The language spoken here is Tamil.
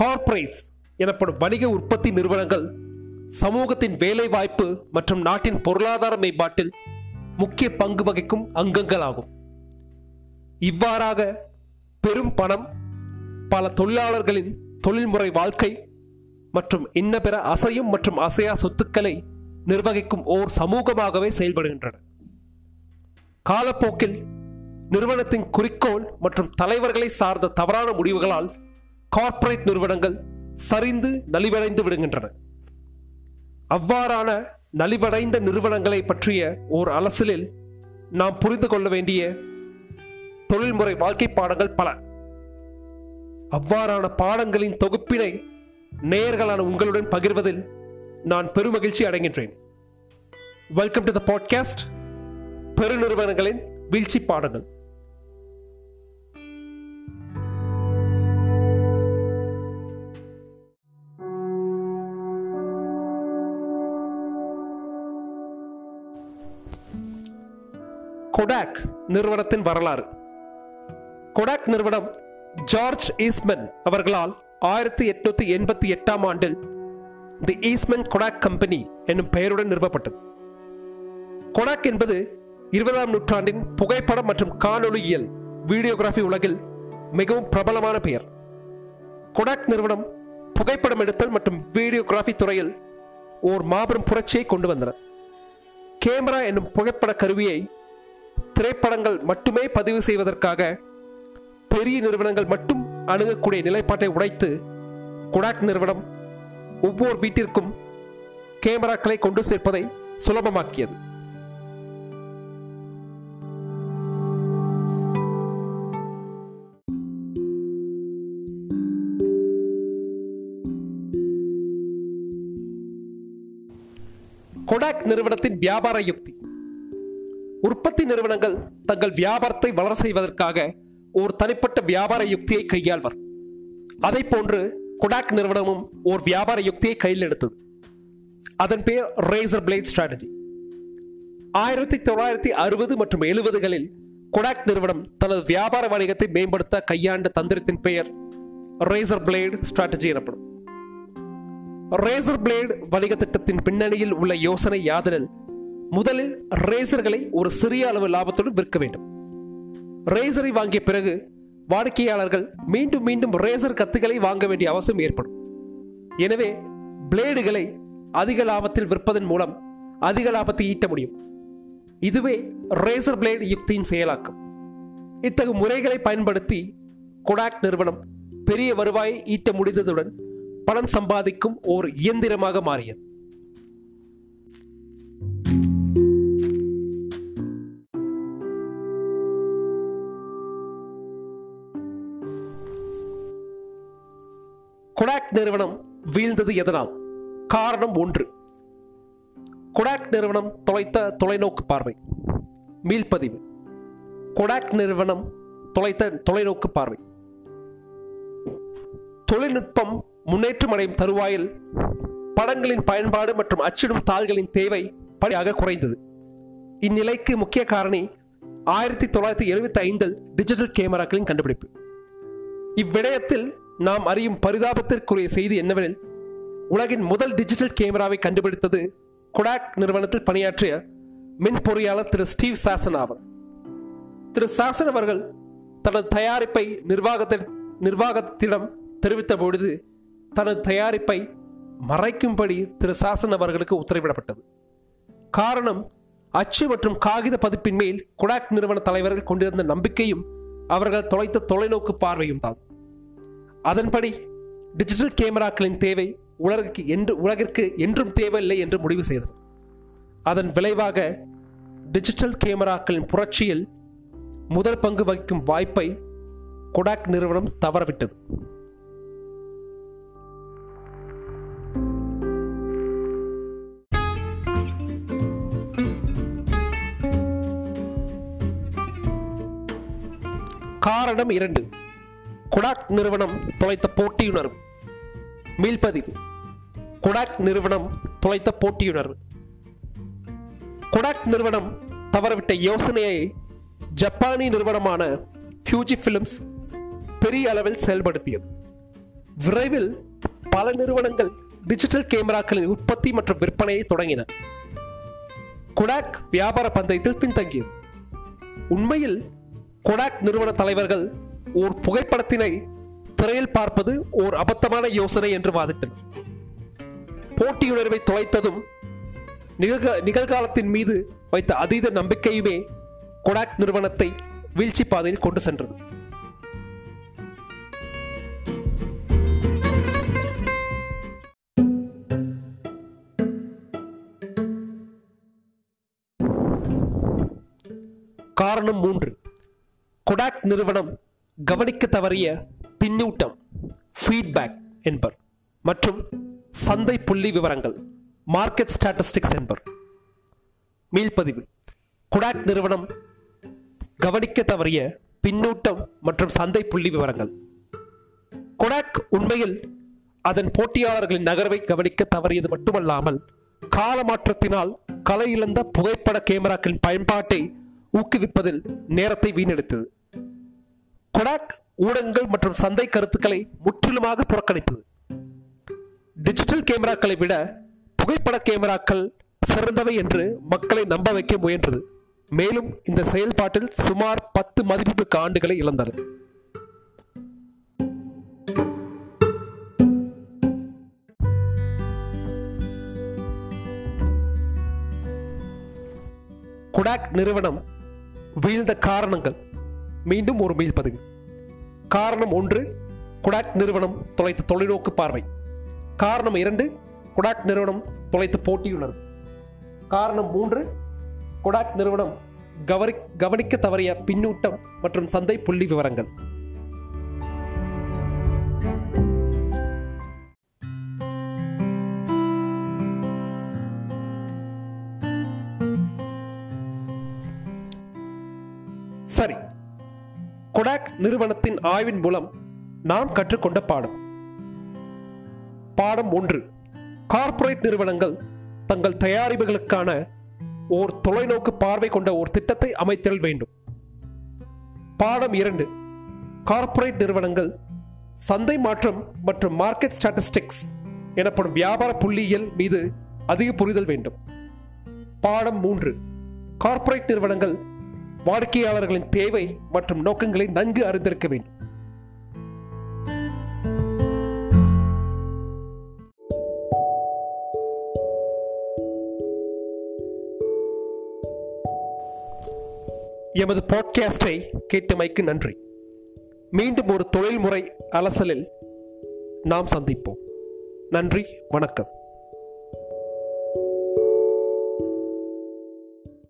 கார்ப்பரேட்ஸ் எனப்படும் வணிக உற்பத்தி நிறுவனங்கள் சமூகத்தின் வேலை வாய்ப்பு மற்றும் நாட்டின் பொருளாதார மேம்பாட்டில் முக்கிய பங்கு வகிக்கும் அங்கங்களாகும். இவ்வாறாக பெரும் பணம் பல தொழிலாளர்களின் தொழில்முறை வாழ்க்கை மற்றும் இன்ன பிற அசையும் மற்றும் அசையா சொத்துக்களை நிர்வகிக்கும் ஓர் சமூகமாகவே செயல்படுகின்றன. காலப்போக்கில் நிறுவனத்தின் குறிக்கோள் மற்றும் தலைவர்களை சார்ந்த தவறான முடிவுகளால் கார்ப்பரேட் நிறுவனங்கள் சரிந்து நலிவடைந்து விடுகின்றன. அவ்வாறான நலிவடைந்த நிறுவனங்களை பற்றிய ஓர் அலசலில் நாம் புரிந்து கொள்ள வேண்டிய தொழில்முறை வாழ்க்கை பாடங்கள் பல. அவ்வாறான பாடங்களின் தொகுப்பினை நேயர்களான உங்களுடன் பகிர்வதில் நான் பெருமகிழ்ச்சி அடைகின்றேன். வெல்கம் டு த பாட்காஸ்ட் பெருநிறுவனங்களின் வீழ்ச்சி பாடங்கள். கொடாக் நிறுவனத்தின் வரலாறு. கொடாக் நிறுவனம் ஜார்ஜ் ஈஸ்மென் அவர்களால் ஆயிரத்தி எட்நூத்தி எண்பத்தி எட்டாம் ஆண்டில் தி ஈஸ்மென் கொடாக் கம்பெனி என்னும் பெயருடன் நிறுவப்பட்டது. கொடாக் என்பது இருபதாம் நூற்றாண்டின் புகைப்படம் மற்றும் காணொளியியல் வீடியோகிராஃபி உலகில் மிகவும் பிரபலமான பெயர். கொடாக் நிறுவனம் புகைப்படம் எடுத்தல் மற்றும் வீடியோகிராஃபி துறையில் ஓர் மாபெரும் புரட்சியை கொண்டு வந்தனர். கேமரா என்னும் புகைப்பட கருவியை திரைப்படங்கள் மட்டுமே பதிவு செய்வதற்காக பெரிய நிறுவனங்கள் மட்டும் அணுகக்கூடிய நிலைப்பாட்டை உடைத்து குடாக் நிறுவனம் ஒவ்வொரு வீட்டிற்கும் கேமராக்களை கொண்டு சேர்ப்பதை சுலபமாக்கியது. கொடாக் நிறுவனத்தின் வியாபார யுக்தி. உற்பத்தி நிறுவனங்கள் தங்கள் வியாபாரத்தை வளர செய்வதற்காக ஒரு தனிப்பட்ட வியாபார யுக்தியை கையாள்வர். அதை போன்று கொடாக் நிறுவனமும் ஒரு வியாபார யுக்தியை கையில் எடுத்தது. அதன் பெயர் ரேசர் பிளேட் ஸ்ட்ராட்டஜி ஆயிரத்தி தொள்ளாயிரத்தி அறுபது மற்றும் எழுபதுகளில் கொடாக் நிறுவனம் தனது வியாபார வணிகத்தை மேம்படுத்த கையாண்ட தந்திரத்தின் பெயர் ரேசர் பிளேடு ஸ்ட்ராட்டஜி எனப்படும். ரேசர் பிளேடு வணிக திட்டத்தின் பின்னணியில் உள்ள யோசனை யாதெனில் முதலில் ரேசர்களை ஒரு சிறிய அளவு லாபத்துடன் விற்க வேண்டும். ரேசரை வாங்கிய பிறகு வாடிக்கையாளர்கள் மீண்டும் மீண்டும் ரேசர் கத்துகளை வாங்க வேண்டிய அவசியம் ஏற்படும். எனவே பிளேடுகளை அதிக லாபத்தில் விற்பதன் மூலம் அதிக லாபத்தை ஈட்ட முடியும். இதுவே ரேசர் பிளேடு யுக்தியின் செயலாக்கம். இத்தகு முறைகளை பயன்படுத்தி கொடாக் நிறுவனம் பெரிய வருவாயை ஈட்ட முடிந்ததுடன் பணம் சம்பாதிக்கும் ஓர் இயந்திரமாக மாறியது. கொடாக் நிறுவனம் வீழ்ந்தது எதனால்? காரணம் ஒன்று. கொடாக் நிறுவனம் தொலைத்த தொலைநோக்கு பார்வை. மீள்பதிவு கொடாக் நிறுவனம் தொலைத்த தொலைநோக்கு பார்வை. தொழில்நுட்பம் முன்னேற்றம் அடையும் தருவாயில் படங்களின் பயன்பாடு மற்றும் அச்சிடும் தாள்களின் தேவை படியாக குறைந்தது. இந்நிலைக்கு முக்கிய காரணி ஆயிரத்தி தொள்ளாயிரத்தி எழுபத்தி ஐந்தில் டிஜிட்டல் கேமராக்களின் கண்டுபிடிப்பு. இவ்விடயத்தில் நாம் அறியும் பரிதாபத்திற்குரிய செய்தி என்னவெனில் உலகின் முதல் டிஜிட்டல் கேமராவை கண்டுபிடித்தது கொடாக் நிறுவனத்தில் பணியாற்றிய மின் பொறியாளர் திரு ஸ்டீவ் சாசன் ஆவர். திரு சாசன் அவர்கள் தனது தயாரிப்பை நிர்வாகத்தில் நிர்வாகத்திடம் தெரிவித்த பொழுது தனது தயாரிப்பை மறைக்கும்படி திரு சாசன் அவர்களுக்கு உத்தரவிடப்பட்டது. காரணம் அச்சு மற்றும் காகித பதிப்பின் மேல் கொடாக் நிறுவன தலைவர்கள் கொண்டிருந்த நம்பிக்கையும் அவர்கள் தொலைத்த தொலைநோக்கு பார்வையும் தான். அதன்படி டிஜிட்டல் கேமராக்களின் தேவை உலகிற்கு என்று உலகிற்கு என்றும் தேவையில்லை என்று முடிவு செய்தது. அதன் விளைவாக டிஜிட்டல் கேமராக்களின் புரட்சியில் முதல் பங்கு வகிக்கும் வாய்ப்பை கொடாக் நிறுவனம் தவறவிட்டது. காரணம் இரண்டு. கொடாக் நிறுவனம் தொலைத்த போட்டியுணர்வு மீள்பதிவு. கொடாக் நிறுவனம் தொலைத்த போட்டியுணர்வு கொடாக் நிறுவனம் தவறவிட்ட யோசனையை ஜப்பானிய நிறுவனமான ஃபியூஜி பிலிம்ஸ் பெரிய அளவில் செயல்படுத்தியது. விரைவில் பல நிறுவனங்கள் டிஜிட்டல் கேமராக்களின் உற்பத்தி மற்றும் விற்பனையை தொடங்கின. கொடாக் வியாபார பந்தயத்தில் பின்தங்கியது. உண்மையில் கொடாக் நிறுவன தலைவர்கள் ஓர் புகைப்படத்தினை திரையில் பார்ப்பது ஓர் அபத்தமான யோசனை என்று வாதிட்டனர் போட்டியுணர்வை தொலைத்ததும் நிகழ்க நிகழ்காலத்தின் மீது வைத்த அதீத நம்பிக்கையுமே கொடாக் நிறுவனத்தை வீழ்ச்சி பாதையில் கொண்டு சென்றது. காரணம் மூன்று. கொடாக் நிறுவனம் கவனிக்க தவறிய பின்னூட்டம் ஃபீட்பேக் என்பர். மற்றும் சந்தை புள்ளி விவரங்கள் மார்க்கெட் ஸ்டாட்டிஸ்டிக்ஸ் என்பர். மீள்பதிவு. குடாக் நிறுவனம் கவனிக்க தவறிய பின்னூட்டம் மற்றும் சந்தை புள்ளி விவரங்கள். கொடாக் உண்மையில் அதன் போட்டியாளர்களின் நகர்வை கவனிக்க தவறியது மட்டுமல்லாமல் கால மாற்றத்தினால் கலை இழந்த புகைப்பட கேமராக்களின் பயன்பாட்டை ஊக்குவிப்பதில் நேரத்தை வீணெடுத்தது. கொடாக் ஊடகங்கள் மற்றும் சந்தை கருத்துக்களை முற்றிலுமாக புறக்கணித்தது டிஜிட்டல் கேமராக்களை விட புகைப்பட கேமராக்கள் சிறந்தவை என்று மக்களை நம்ப வைக்க முயன்றது. மேலும் இந்த செயல்பாட்டில் சுமார் பத்து மதிப்புமிக்க ஆண்டுகளை இழந்தது. குடாக் நிறுவனம் வீழ்ந்த காரணங்கள். மீண்டும் ஒரு மீள்பதிவு காரணம் ஒன்று குடாக் நிறுவனம் தொலைத்த தொலைநோக்கு பார்வை. காரணம் இரண்டு குடாக் நிறுவனம் தொலைத்த போட்டியுணர்வு காரணம் மூன்று குடாக் நிறுவனம் கவரி கவனிக்க தவறிய பின்னூட்டம் மற்றும் சந்தை புள்ளி விவரங்கள். சரி கொடாக் நிறுவனத்தின் ஆய்வின் மூலம் நாம் கற்றுக்கொண்ட பாடம். பாடம் ஒன்று. கார்ப்பரேட் நிறுவனங்கள் தங்கள் தயாரிப்புகளுக்கான ஓர் தொலைநோக்கு பார்வை கொண்ட ஒரு திட்டத்தை அமைத்தல் வேண்டும். பாடம் இரண்டு. கார்ப்பரேட் நிறுவனங்கள் சந்தை மாற்றம் மற்றும் மார்க்கெட் ஸ்டாட்டிஸ்டிக்ஸ் எனப்படும் வியாபார புள்ளியியல் மீது அதிக புரிதல் வேண்டும். பாடம் மூன்று. கார்ப்பரேட் நிறுவனங்கள் வாடிக்கையாளர்களின் தேவை மற்றும் நோக்கங்களை நன்கு அறிந்திருக்க வேண்டும். எமது பாட்காஸ்டை கேட்டமைக்கு நன்றி. மீண்டும் ஒரு தொழில்முறை அலசலில் நாம் சந்திப்போம். நன்றி வணக்கம்.